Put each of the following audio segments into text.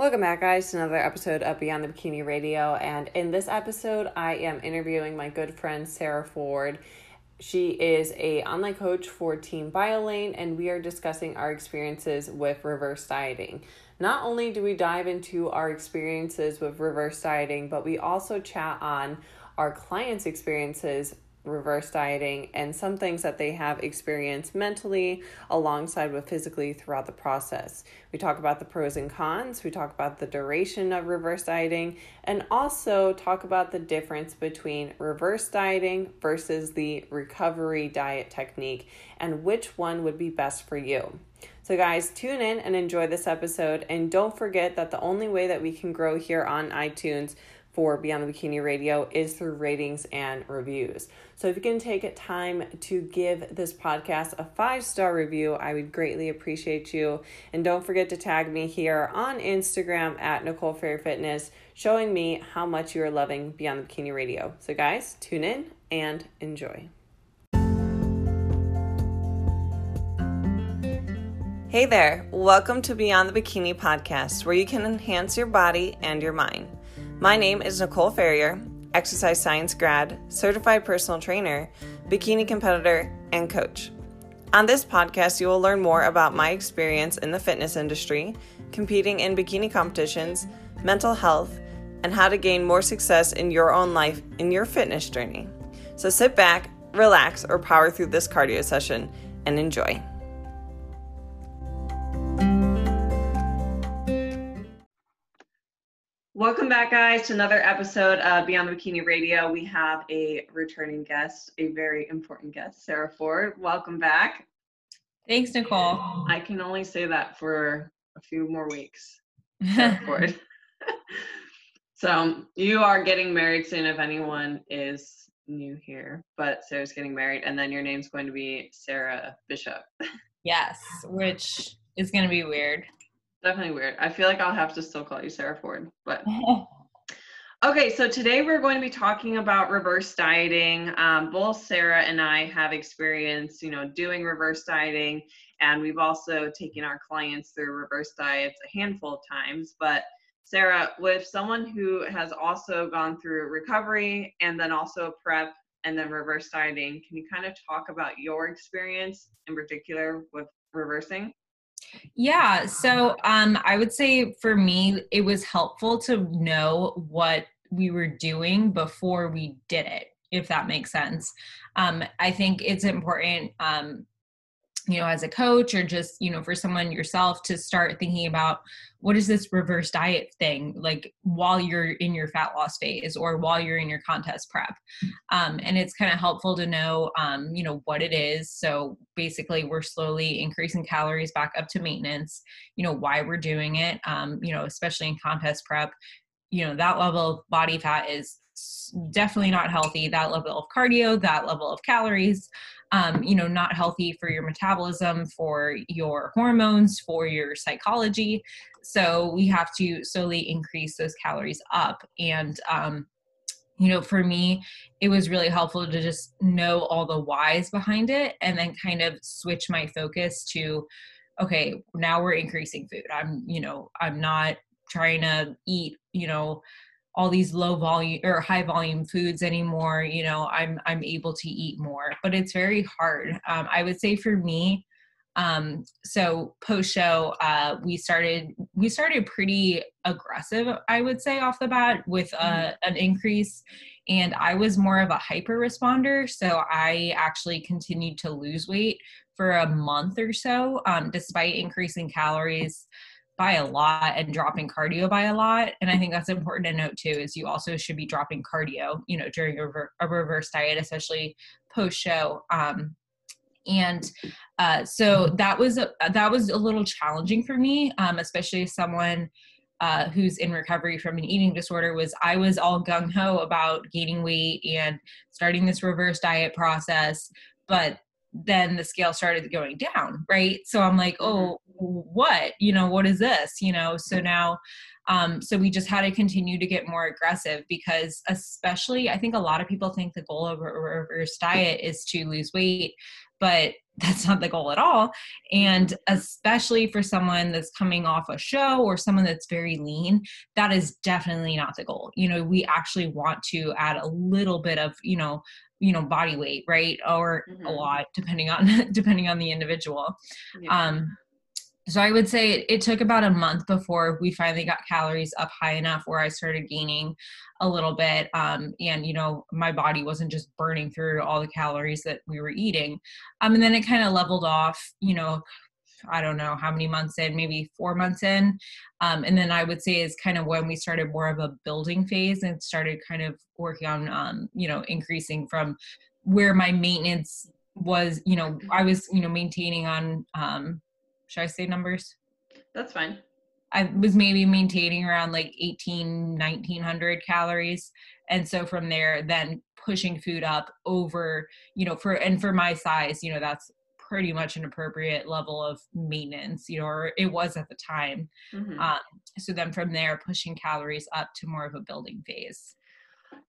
Welcome back, guys, to another episode of Beyond the Bikini Radio. And in this episode, I am interviewing my good friend Sarah Ford. She is a online coach for Team Biolayne, and we are discussing our experiences with reverse dieting. Not only do we dive into our experiences with reverse dieting, but we also chat on our clients' experiences reverse dieting and some things that they have experienced mentally alongside with physically throughout the process. We talk about the pros and cons, we talk about the duration of reverse dieting, and also talk about the difference between reverse dieting versus the recovery diet technique and which one would be best for you. So, guys, tune in and enjoy this episode. And don't forget that the only way that we can grow here on iTunes for Beyond the Bikini Radio is through ratings and reviews. So if you can take time to give this podcast a five star review, I would greatly appreciate you. And don't forget to tag me here on Instagram at Nicole Fair Fitness, showing me how much you are loving Beyond the Bikini Radio. So, guys, tune in and enjoy. Hey there, welcome to Beyond the Bikini podcast, where you can enhance your body and your mind. My name is Nicole Ferrier, exercise science grad, certified personal trainer, bikini competitor, and coach. On this podcast, you will learn more about my experience in the fitness industry, competing in bikini competitions, mental health, and how to gain more success in your own life in your fitness journey. So sit back, relax, or power through this cardio session and enjoy. Welcome back, guys, to another episode of Beyond the Bikini Radio. We have a returning guest, a very important guest, Sarah Ford. Welcome back. Thanks, Nicole. I can only say that for a few more weeks. Sarah Ford. so you are getting married soon if anyone is new here, but Sarah's getting married, and then your name's going to be Sarah Bishop. yes, which is going to be weird. Definitely weird. I feel like I'll have to still call you Sarah Ford, but okay. So today we're going to be talking about reverse dieting. Um, both Sarah and I have experience, you know, doing reverse dieting, and we've also taken our clients through reverse diets a handful of times. But Sarah, with someone who has also gone through recovery and then also prep and then reverse dieting, can you kind of talk about your experience in particular with reversing? Yeah. So um, I would say for me, it was helpful to know what we were doing before we did it, if that makes sense. Um, I think it's important um, you know as a coach or just you know for someone yourself to start thinking about what is this reverse diet thing like while you're in your fat loss phase or while you're in your contest prep? Um, and it's kind of helpful to know um, you know what it is. So basically we're slowly increasing calories back up to maintenance you know why we're doing it um, you know especially in contest prep. You know that level of body fat is definitely not healthy. That level of cardio that level of calories um, you know, not healthy for your metabolism, for your hormones, for your psychology. So we have to slowly increase those calories up. And, um, you know, for me, it was really helpful to just know all the whys behind it and then kind of switch my focus to, okay, now we're increasing food. I'm, you know, I'm not trying to eat, you know, all these low volume or high volume foods anymore you know i'm i'm able to eat more but it's very hard um, i would say for me um, so post show uh, we started we started pretty aggressive i would say off the bat with uh, mm-hmm. an increase and i was more of a hyper responder so i actually continued to lose weight for a month or so um, despite increasing calories by a lot and dropping cardio by a lot. And I think that's important to note too, is you also should be dropping cardio, you know, during a, a reverse diet, especially post show. Um, and uh, so that was a, that was a little challenging for me, um, especially someone uh, who's in recovery from an eating disorder was I was all gung ho about gaining weight and starting this reverse diet process, but then the scale started going down, right? So I'm like, mm-hmm. oh, what? You know, what is this? You know, so now, um, so we just had to continue to get more aggressive because, especially, I think a lot of people think the goal of a reverse diet is to lose weight, but that's not the goal at all and especially for someone that's coming off a show or someone that's very lean that is definitely not the goal you know we actually want to add a little bit of you know you know body weight right or mm-hmm. a lot depending on depending on the individual yeah. um so I would say it, it, took about a month before we finally got calories up high enough where I started gaining a little bit. Um, and, you know, my body wasn't just burning through all the calories that we were eating. Um, and then it kind of leveled off, you know, I don't know how many months in, maybe four months in. Um, and then I would say is kind of when we started more of a building phase and started kind of working on, um, you know, increasing from where my maintenance was, you know, I was, you know, maintaining on, um, should I say numbers? That's fine. I was maybe maintaining around like 18, 1900 calories. And so from there, then pushing food up over, you know, for, and for my size, you know, that's pretty much an appropriate level of maintenance, you know, or it was at the time. Mm-hmm. Um, so then from there, pushing calories up to more of a building phase.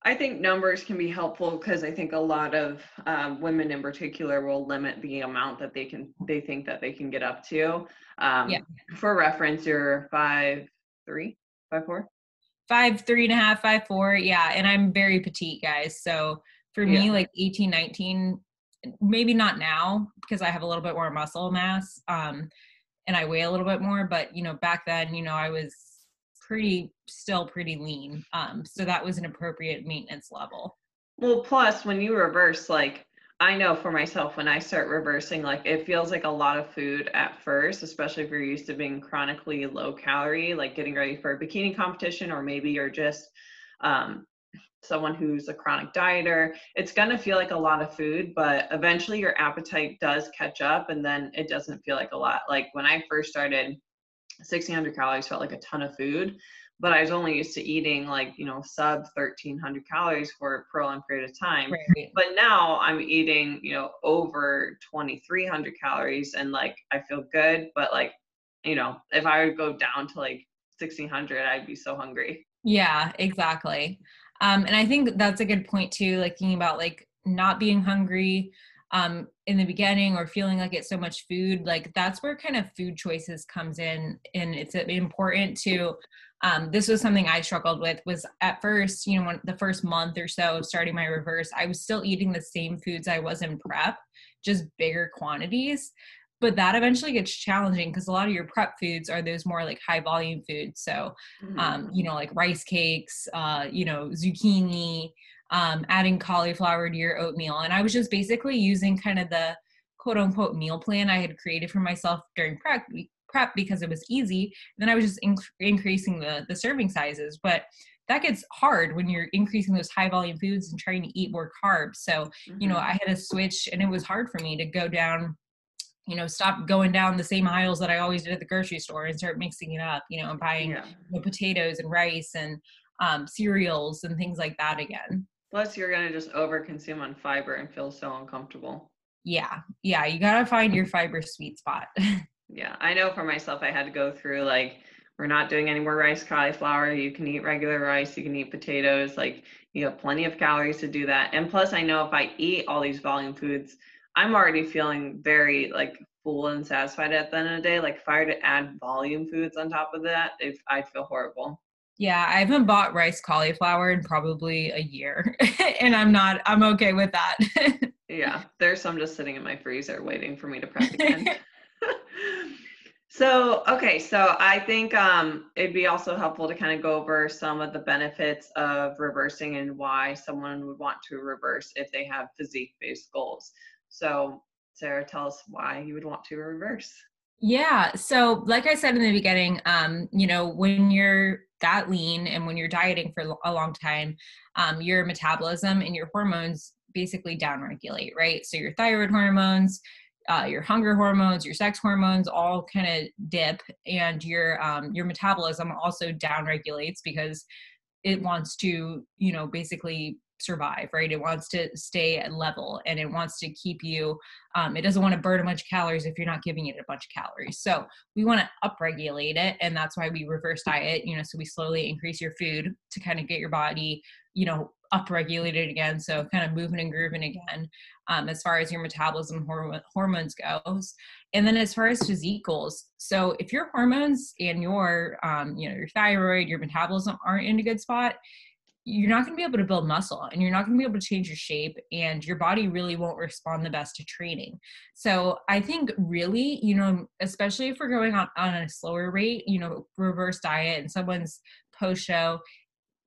I think numbers can be helpful because I think a lot of um, women in particular will limit the amount that they can they think that they can get up to. Um, yeah. For reference, you're five three, five four, five three and a half, five four. Yeah, and I'm very petite, guys. So for me, like 18, 19, maybe not now because I have a little bit more muscle mass, um, and I weigh a little bit more. But you know, back then, you know, I was pretty still pretty lean um so that was an appropriate maintenance level well plus when you reverse like i know for myself when i start reversing like it feels like a lot of food at first especially if you're used to being chronically low calorie like getting ready for a bikini competition or maybe you're just um someone who's a chronic dieter, it's going to feel like a lot of food, but eventually your appetite does catch up and then it doesn't feel like a lot. Like when I first started 1600 calories felt like a ton of food but I was only used to eating like, you know, sub 1300 calories for a prolonged period of time. Right. But now I'm eating, you know, over 2300 calories and like I feel good. But like, you know, if I would go down to like 1600, I'd be so hungry. Yeah, exactly. Um, and I think that's a good point too, like thinking about like not being hungry, um, in the beginning or feeling like it's so much food like that's where kind of food choices comes in and it's important to um, this was something i struggled with was at first you know when the first month or so of starting my reverse i was still eating the same foods i was in prep just bigger quantities but that eventually gets challenging because a lot of your prep foods are those more like high volume foods so mm-hmm. um, you know like rice cakes uh, you know zucchini um, adding cauliflower to your oatmeal. And I was just basically using kind of the quote unquote meal plan I had created for myself during prep, prep because it was easy. And then I was just inc- increasing the, the serving sizes. But that gets hard when you're increasing those high volume foods and trying to eat more carbs. So, mm-hmm. you know, mm-hmm. I had to switch and it was hard for me to go down you know, stop going down the same aisles that I always did at the grocery store and start mixing it up, you know, and buying yeah. you know, potatoes and rice and um, cereals and things like that again. Plus, you're going to just overconsume on fiber and feel so uncomfortable. Yeah. Yeah. You got to find your fiber sweet spot. yeah. I know for myself, I had to go through like, we're not doing any more rice cauliflower. You can eat regular rice. You can eat potatoes. Like, you have plenty of calories to do that. And plus, I know if I eat all these volume foods, I'm already feeling very like full and satisfied at the end of the day. Like, if I were to add volume foods on top of that, if I'd feel horrible. Yeah, I haven't bought rice cauliflower in probably a year, and I'm not. I'm okay with that. yeah, there's some just sitting in my freezer waiting for me to prep again. so okay, so I think um, it'd be also helpful to kind of go over some of the benefits of reversing and why someone would want to reverse if they have physique-based goals. So Sarah, tell us why you would want to reverse. Yeah. So, like I said in the beginning, um, you know, when you're that lean and when you're dieting for a long time, um, your metabolism and your hormones basically downregulate, right? So, your thyroid hormones, uh, your hunger hormones, your sex hormones all kind of dip, and your um, your metabolism also downregulates because it wants to, you know, basically survive, right? It wants to stay at level and it wants to keep you, um, it doesn't want to burn a bunch of calories if you're not giving it a bunch of calories. So we want to upregulate it. And that's why we reverse diet, you know, so we slowly increase your food to kind of get your body, you know, upregulated again so kind of moving and grooving again um, as far as your metabolism horm- hormones goes and then as far as physique goals so if your hormones and your um, you know your thyroid your metabolism aren't in a good spot you're not going to be able to build muscle and you're not going to be able to change your shape and your body really won't respond the best to training so i think really you know especially if we're going on, on a slower rate you know reverse diet and someone's post show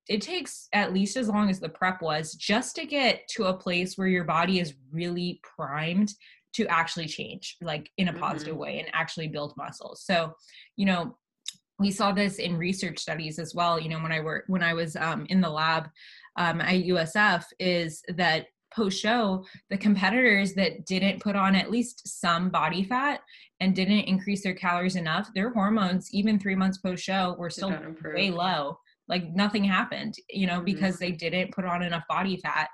it takes at least as long as the prep was just to get to a place where your body is really primed to actually change like in a positive mm-hmm. way and actually build muscle so you know we saw this in research studies as well you know when i work when i was um, in the lab um, at usf is that post show the competitors that didn't put on at least some body fat and didn't increase their calories enough their hormones even three months post show were still way low. Like nothing happened you know mm-hmm. because they didn't put on enough body fat.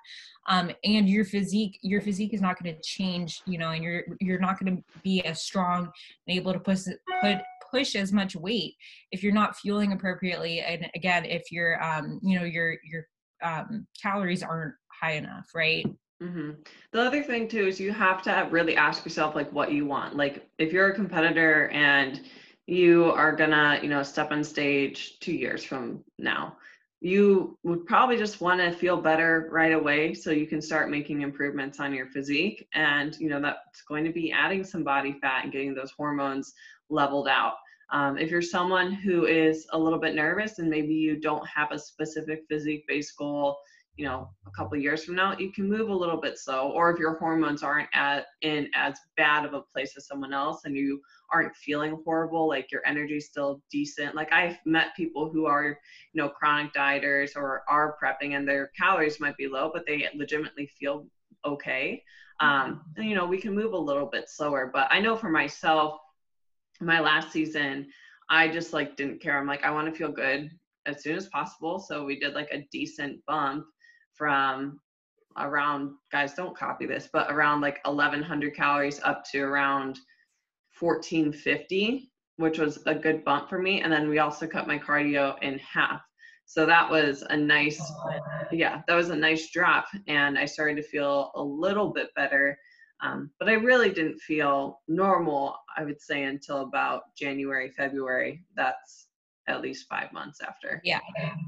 Um, and your physique your physique is not going to change you know and you're you're not going to be as strong and able to push put push as much weight if you're not fueling appropriately and again if your um you know your your um calories aren't high enough right Mm-hmm. The other thing too is you have to really ask yourself like what you want. Like if you're a competitor and you are gonna, you know, step on stage two years from now, you would probably just want to feel better right away so you can start making improvements on your physique. And you know that's going to be adding some body fat and getting those hormones leveled out. Um, if you're someone who is a little bit nervous and maybe you don't have a specific physique based goal, you know, a couple years from now, you can move a little bit slow. Or if your hormones aren't at in as bad of a place as someone else and you aren't feeling horrible, like your energy's still decent. Like I've met people who are, you know, chronic dieters or are prepping and their calories might be low, but they legitimately feel okay. Um, and, you know, we can move a little bit slower. But I know for myself, my last season, I just like didn't care. I'm like, I want to feel good as soon as possible. So we did like a decent bump from around guys don't copy this but around like 1100 calories up to around 1450 which was a good bump for me and then we also cut my cardio in half. So that was a nice yeah that was a nice drop and i started to feel a little bit better. Um, but I really didn't feel normal, I would say, until about January, February. That's at least five months after. Yeah,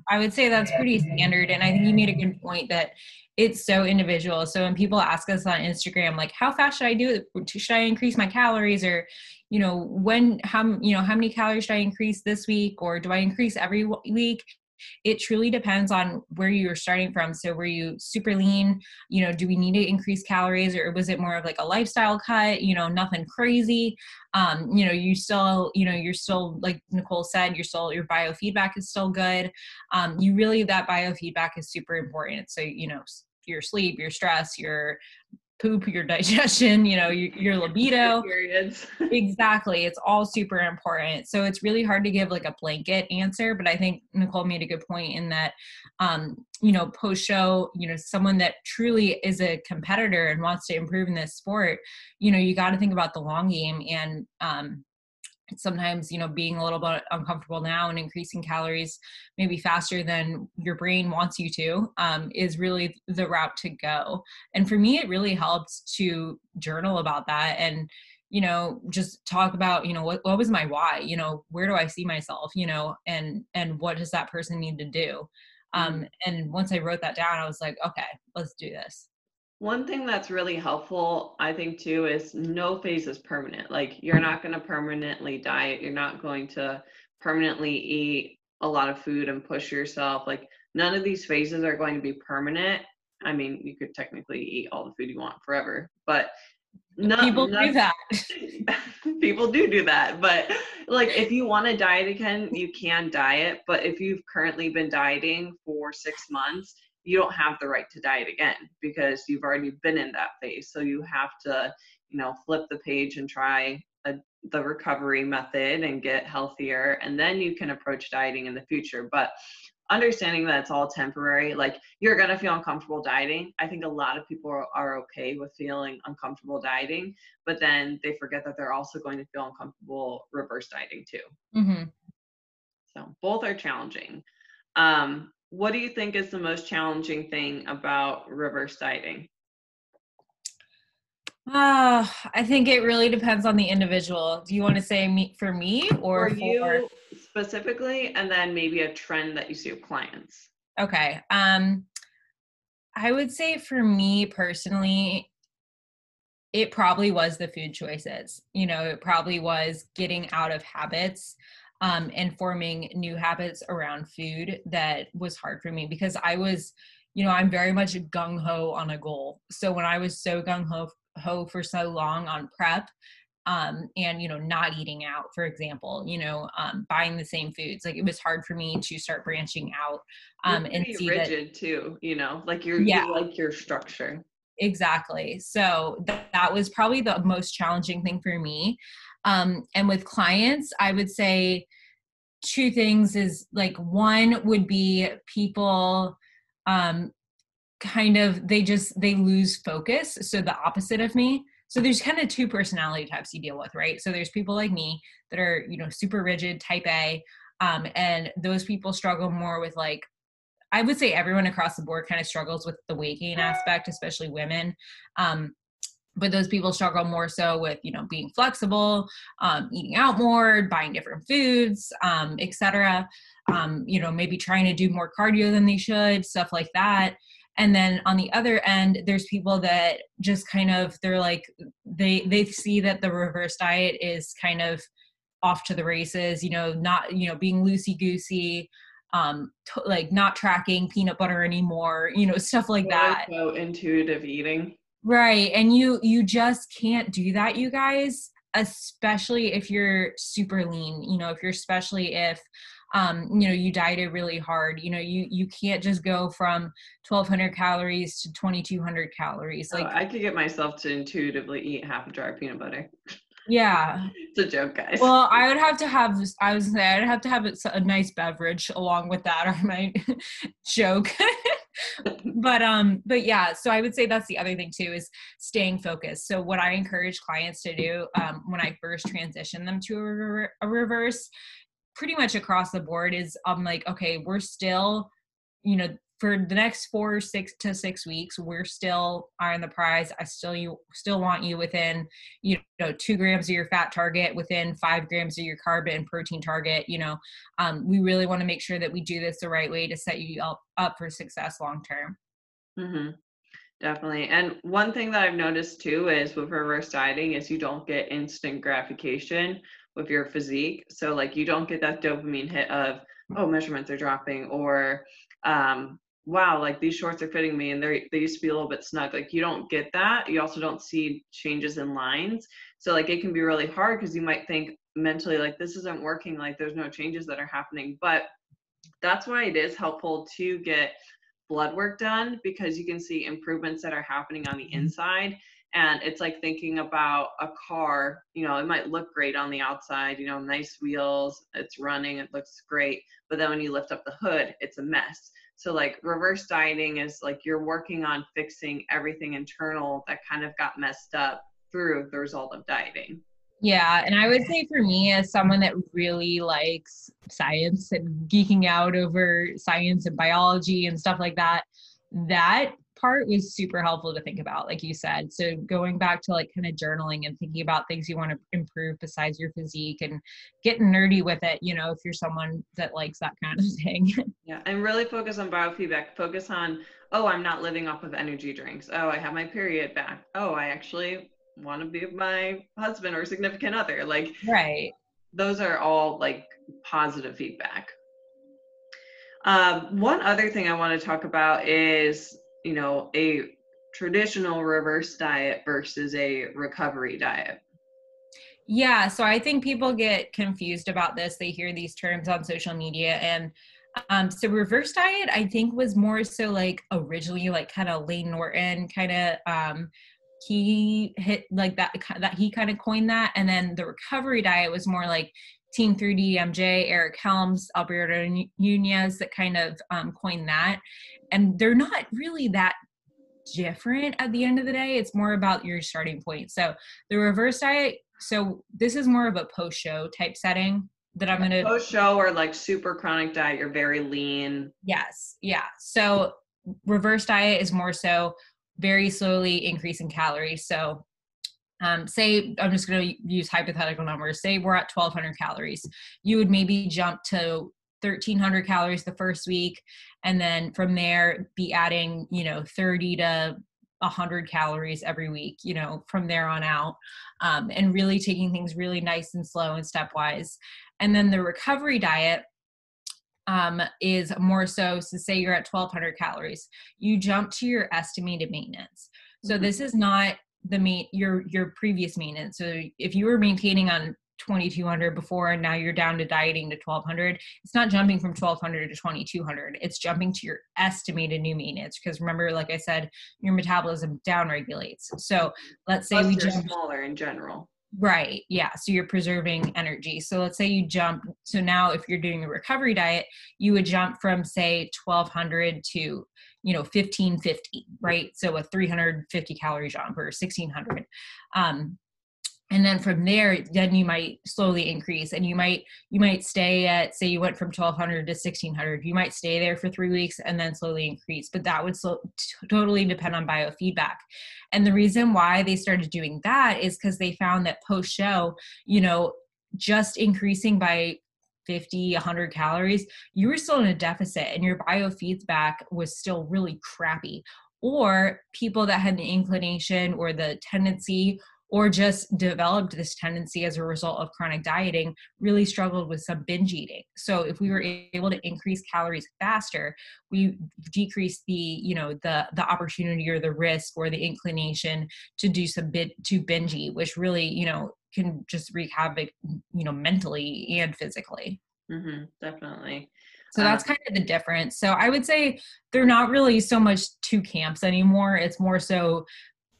I would say that's pretty standard. And I think you made a good point that it's so individual. So when people ask us on Instagram, like, how fast should I do it? Should I increase my calories? Or, you know, when, how, you know, how many calories should I increase this week? Or do I increase every week? It truly depends on where you're starting from. So were you super lean? You know do we need to increase calories or was it more of like a lifestyle cut? You know nothing crazy. Um you know you still you know you're still like nicole said you're still your biofeedback is still good. Um you really that biofeedback is super important. So you know your sleep your stress your poop, your digestion, you know, your, your libido. Periods. exactly. It's all super important. So it's really hard to give like a blanket answer, but I think Nicole made a good point in that, um, you know, post show, you know, someone that truly is a competitor and wants to improve in this sport, you know, you got to think about the long game and, um, sometimes you know being a little bit uncomfortable now and increasing calories maybe faster than your brain wants you to um, is really the route to go. And for me it really helped to journal about that and you know just talk about you know what, what was my why? You know where do i see myself? You know and and what does that person need to do? Um mm-hmm. and once i wrote that down i was like okay let's do this one thing that's really helpful, I think, too, is no phase is permanent. Like, you're not going to permanently diet. You're not going to permanently eat a lot of food and push yourself. Like, none of these phases are going to be permanent. I mean, you could technically eat all the food you want forever, but people do that. people do do that. But, like, if you want to diet again, you can diet. But if you've currently been dieting for six months, you don't have the right to diet again because you've already been in that phase. So you have to, you know, flip the page and try a, the recovery method and get healthier, and then you can approach dieting in the future. But understanding that it's all temporary, like you're gonna feel uncomfortable dieting. I think a lot of people are, are okay with feeling uncomfortable dieting, but then they forget that they're also going to feel uncomfortable reverse dieting too. Mm-hmm. So both are challenging. Um, what do you think is the most challenging thing about reverse dieting? Uh, I think it really depends on the individual. Do you want to say me for me or for you specifically, and then maybe a trend that you see with clients? Okay. Um, I would say for me personally, it probably was the food choices. You know, it probably was getting out of habits um, and forming new habits around food that was hard for me because I was, you know, I'm very much gung ho on a goal. So when I was so gung ho for so long on prep um, and you know not eating out for example you know um, buying the same foods like it was hard for me to start branching out um, and see rigid that, too you know like you're yeah. you like your structure exactly so th- that was probably the most challenging thing for me um, and with clients i would say two things is like one would be people um kind of they just they lose focus so the opposite of me. So there's kind of two personality types you deal with right? So there's people like me that are you know super rigid type a um, and those people struggle more with like i would say everyone across the board kind of struggles with the gain aspect especially women. Um, but those people struggle more so with you know being flexible um, eating out more buying different foods um, etc um, you know maybe trying to do more cardio than they should stuff like that. And then on the other end there's people that just kind of they're like they they see that the reverse diet is kind of off to the races you know not you know being loosey goosey um t- like not tracking peanut butter anymore you know stuff like that. so intuitive eating right and you you just can't do that you guys especially if you're super lean you know if you're especially if um, you know you dieted really hard you know you you can't just go from 1200 calories to 2200 calories oh, like oh, i could get myself to intuitively eat half a jar of peanut butter. Yeah. It's a joke guys. Well i would have to have i was say i'd have to have a nice beverage along with that or I might joke but um but yeah so i would say that's the other thing too is staying focused. So what i encourage clients to do um, when i first transition them to a, a reverse pretty much across the board is I'm like, okay, we're still, you know, for the next four, six to six weeks, we're still on the prize. I still you still want you within, you know, two grams of your fat target, within five grams of your carb and protein target. You know, um, we really want to make sure that we do this the right way to set you up, up for success long term. Mm-hmm. Definitely. And one thing that I've noticed too is with reverse dieting is you don't get instant gratification with your physique. So like you don't get that dopamine hit of, oh, measurements are dropping or um, wow, like these shorts are fitting me and they they used to be a little bit snug. Like you don't get that. You also don't see changes in lines. So like it can be really hard because you might think mentally like this isn't working, like there's no changes that are happening. But that's why it is helpful to get blood work done because you can see improvements that are happening on the mm-hmm. inside and it's like thinking about a car you know it might look great on the outside you know nice wheels it's running it looks great but then when you lift up the hood it's a mess so like reverse dieting is like you're working on fixing everything internal that kind of got messed up through the result of dieting. Yeah, and I would say for me, as someone that really likes science and geeking out over science and biology and stuff like that, that part was super helpful to think about, like you said. So going back to like kind of journaling and thinking about things you want to improve besides your physique and getting nerdy with it, you know, if you're someone that likes that kind of thing. Yeah, and really focus on biofeedback. Focus on, oh, I'm not living off of energy drinks. Oh, I have my period back. Oh, I actually want to be my husband or significant other. Like, right. Those are all like positive feedback. Um, one other thing I want to talk about is, you know, a traditional reverse diet versus a recovery diet. Yeah, so I think people get confused about this. They hear these terms on social media and um so reverse diet I think was more so like originally like kind of Layne Norton kind of um he hit like that that he kind of coined that and then the recovery diet was more like team 3dmj eric helms alberto nunez that kind of um, coined that and they're not really that different at the end of the day it's more about your starting point so the reverse diet so this is more of a post show type setting that I'm gonna post show or like super chronic diet, you're very lean. Yes. Yeah. So reverse diet is more so very slowly increasing calories. So um, say I'm just going to use hypothetical numbers. Say we're at 1200 calories. You would maybe jump to 1300 calories the first week and then from there be adding you know 30 to 100 calories every week you know from there on out um, and really taking things really nice and slow and stepwise and then the recovery diet um, is more so so say you're at 1200 calories you jump to your estimated maintenance so mm-hmm. this is not the mean your your previous maintenance. So if you were maintaining on 2200 before and now you're down to dieting to 1200 it's not jumping from 1200 to 2200 it's jumping to your estimated new maintenance because remember like i said your metabolism down regulates so let's say Plus we jump smaller in general. Right yeah so you're preserving energy. So let's say you jump so now if you're doing a recovery diet you would jump from say 1200 to you know 1550 right? So a 350 calorie jump or 1600 um and then from there then you might slowly increase and you might you might stay at say you went from 1200 to 1600 you might stay there for three weeks and then slowly increase but that would slow, t- totally depend on biofeedback. And the reason why they started doing that is because they found that post show you know just increasing by 50 100 calories you were still in a deficit and your biofeedback was still really crappy. Or people that had the inclination or the tendency or just developed this tendency as a result of chronic dieting really struggled with some binge eating. So if we were able to increase calories faster we decrease the you know the the opportunity or the risk or the inclination to do some bit to binge eat which really you know can just wreak havoc you know mentally and physically mm-hmm, definitely so that's kind of the difference. So I would say they're not really so much two camps anymore. It's more so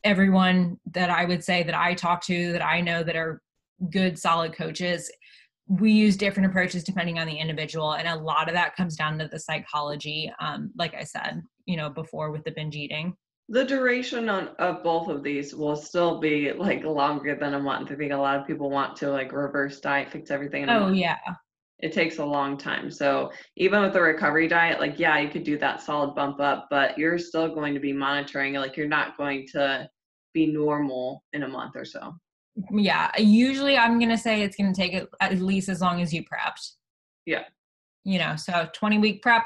everyone that I would say that I talk to that I know that are good, solid coaches, we use different approaches depending on the individual. And a lot of that comes down to the psychology. Um, like I said, you know, before with the binge eating. The duration on of both of these will still be like longer than a month. I think a lot of people want to like reverse diet, fix everything. oh month. yeah. It takes a long time. So even with the recovery diet, like yeah, you could do that solid bump up, but you're still going to be monitoring. Like you're not going to be normal in a month or so? Yeah, usually I'm gonna say it's gonna take at least as long as you prepped. Yeah. You know, so 20 week prep,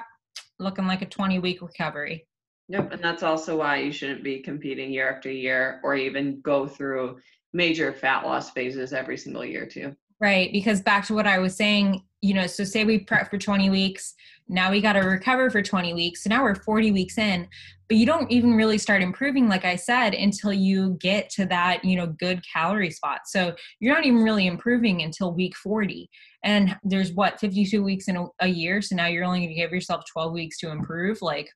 looking like a 20 week recovery. Yep, and that's also why you shouldn't be competing year after year or even go through major fat loss phases every single year too. Right, because back to what I was saying, you know, so say we prep for 20 weeks, now we got to recover for 20 weeks. So now we're 40 weeks in, but you don't even really start improving, like I said, until you get to that, you know, good calorie spot. So you're not even really improving until week 40. And there's what, 52 weeks in a, a year. So now you're only going to give yourself 12 weeks to improve. Like,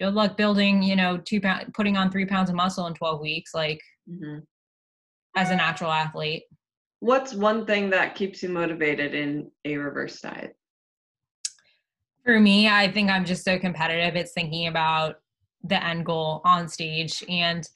good luck building, you know, two pound, putting on three pounds of muscle in 12 weeks, like mm-hmm. as a natural athlete. What's one thing that keeps you motivated in a reverse diet? For me, I think I'm just so competitive. It's thinking about the end goal on stage and,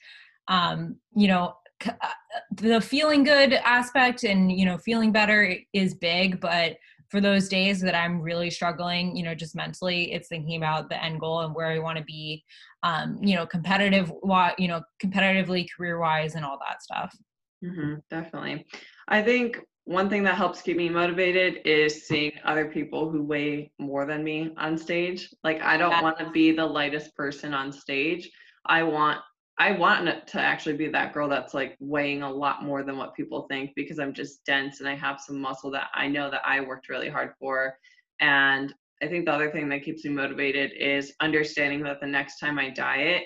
um, you know, uh, the feeling good aspect and, you know, feeling better is big, but for those days that I'm really struggling, you know, just mentally, it's thinking about the end goal and where I want to be, um, you know, competitive, you know, competitively, career wise, and all that stuff. Mm-hmm, definitely. I think one thing that helps keep me motivated is seeing other people who weigh more than me on stage. Like I don't want to be the lightest person on stage. I want I want to actually be that girl that's like weighing a lot more than what people think because I'm just dense and I have some muscle that I know that I worked really hard for. And I think the other thing that keeps me motivated is understanding that the next time I diet,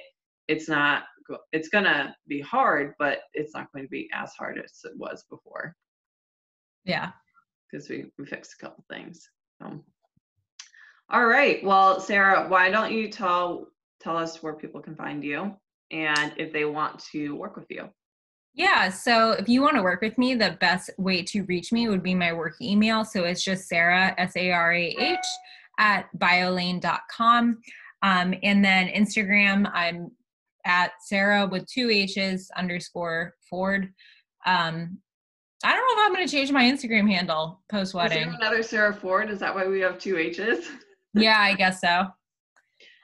it's not it's gonna be hard, but it's not going to be as hard as it was before. Yeah. Because we, we fixed a couple things. So. All right. Well, Sarah, why don't you tell tell us where people can find you and if they want to work with you? Yeah, so if you want to work with me, the best way to reach me would be my work email. So it's just Sarah, S A R A H, at biolayne.com. Um, and then Instagram, I'm at Sarah with two H's underscore Ford. Um, I don't know if I'm going to change my Instagram handle post wedding. Another Sarah Ford. Is that why we have two H's? yeah, I guess so.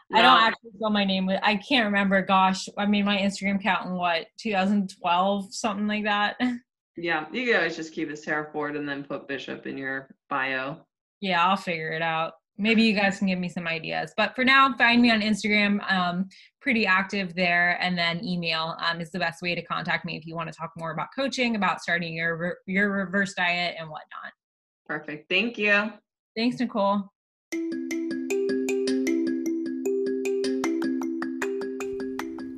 No. I don't actually spell my name with. I can't remember. Gosh, I made my Instagram account in what 2012, something like that. Yeah, you can always just keep it Sarah Ford and then put Bishop in your bio. Yeah, I'll figure it out. Maybe you guys can give me some ideas. But for now, find me on Instagram. Um, pretty active there, and then email um, is the best way to contact me if you want to talk more about coaching, about starting your your reverse diet and whatnot. Perfect. Thank you. Thanks, Nicole.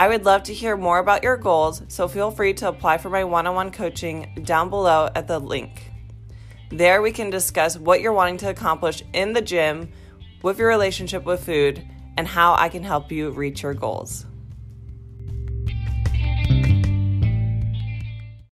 I would love to hear more about your goals, so feel free to apply for my one on one coaching down below at the link. There, we can discuss what you're wanting to accomplish in the gym, with your relationship with food, and how I can help you reach your goals.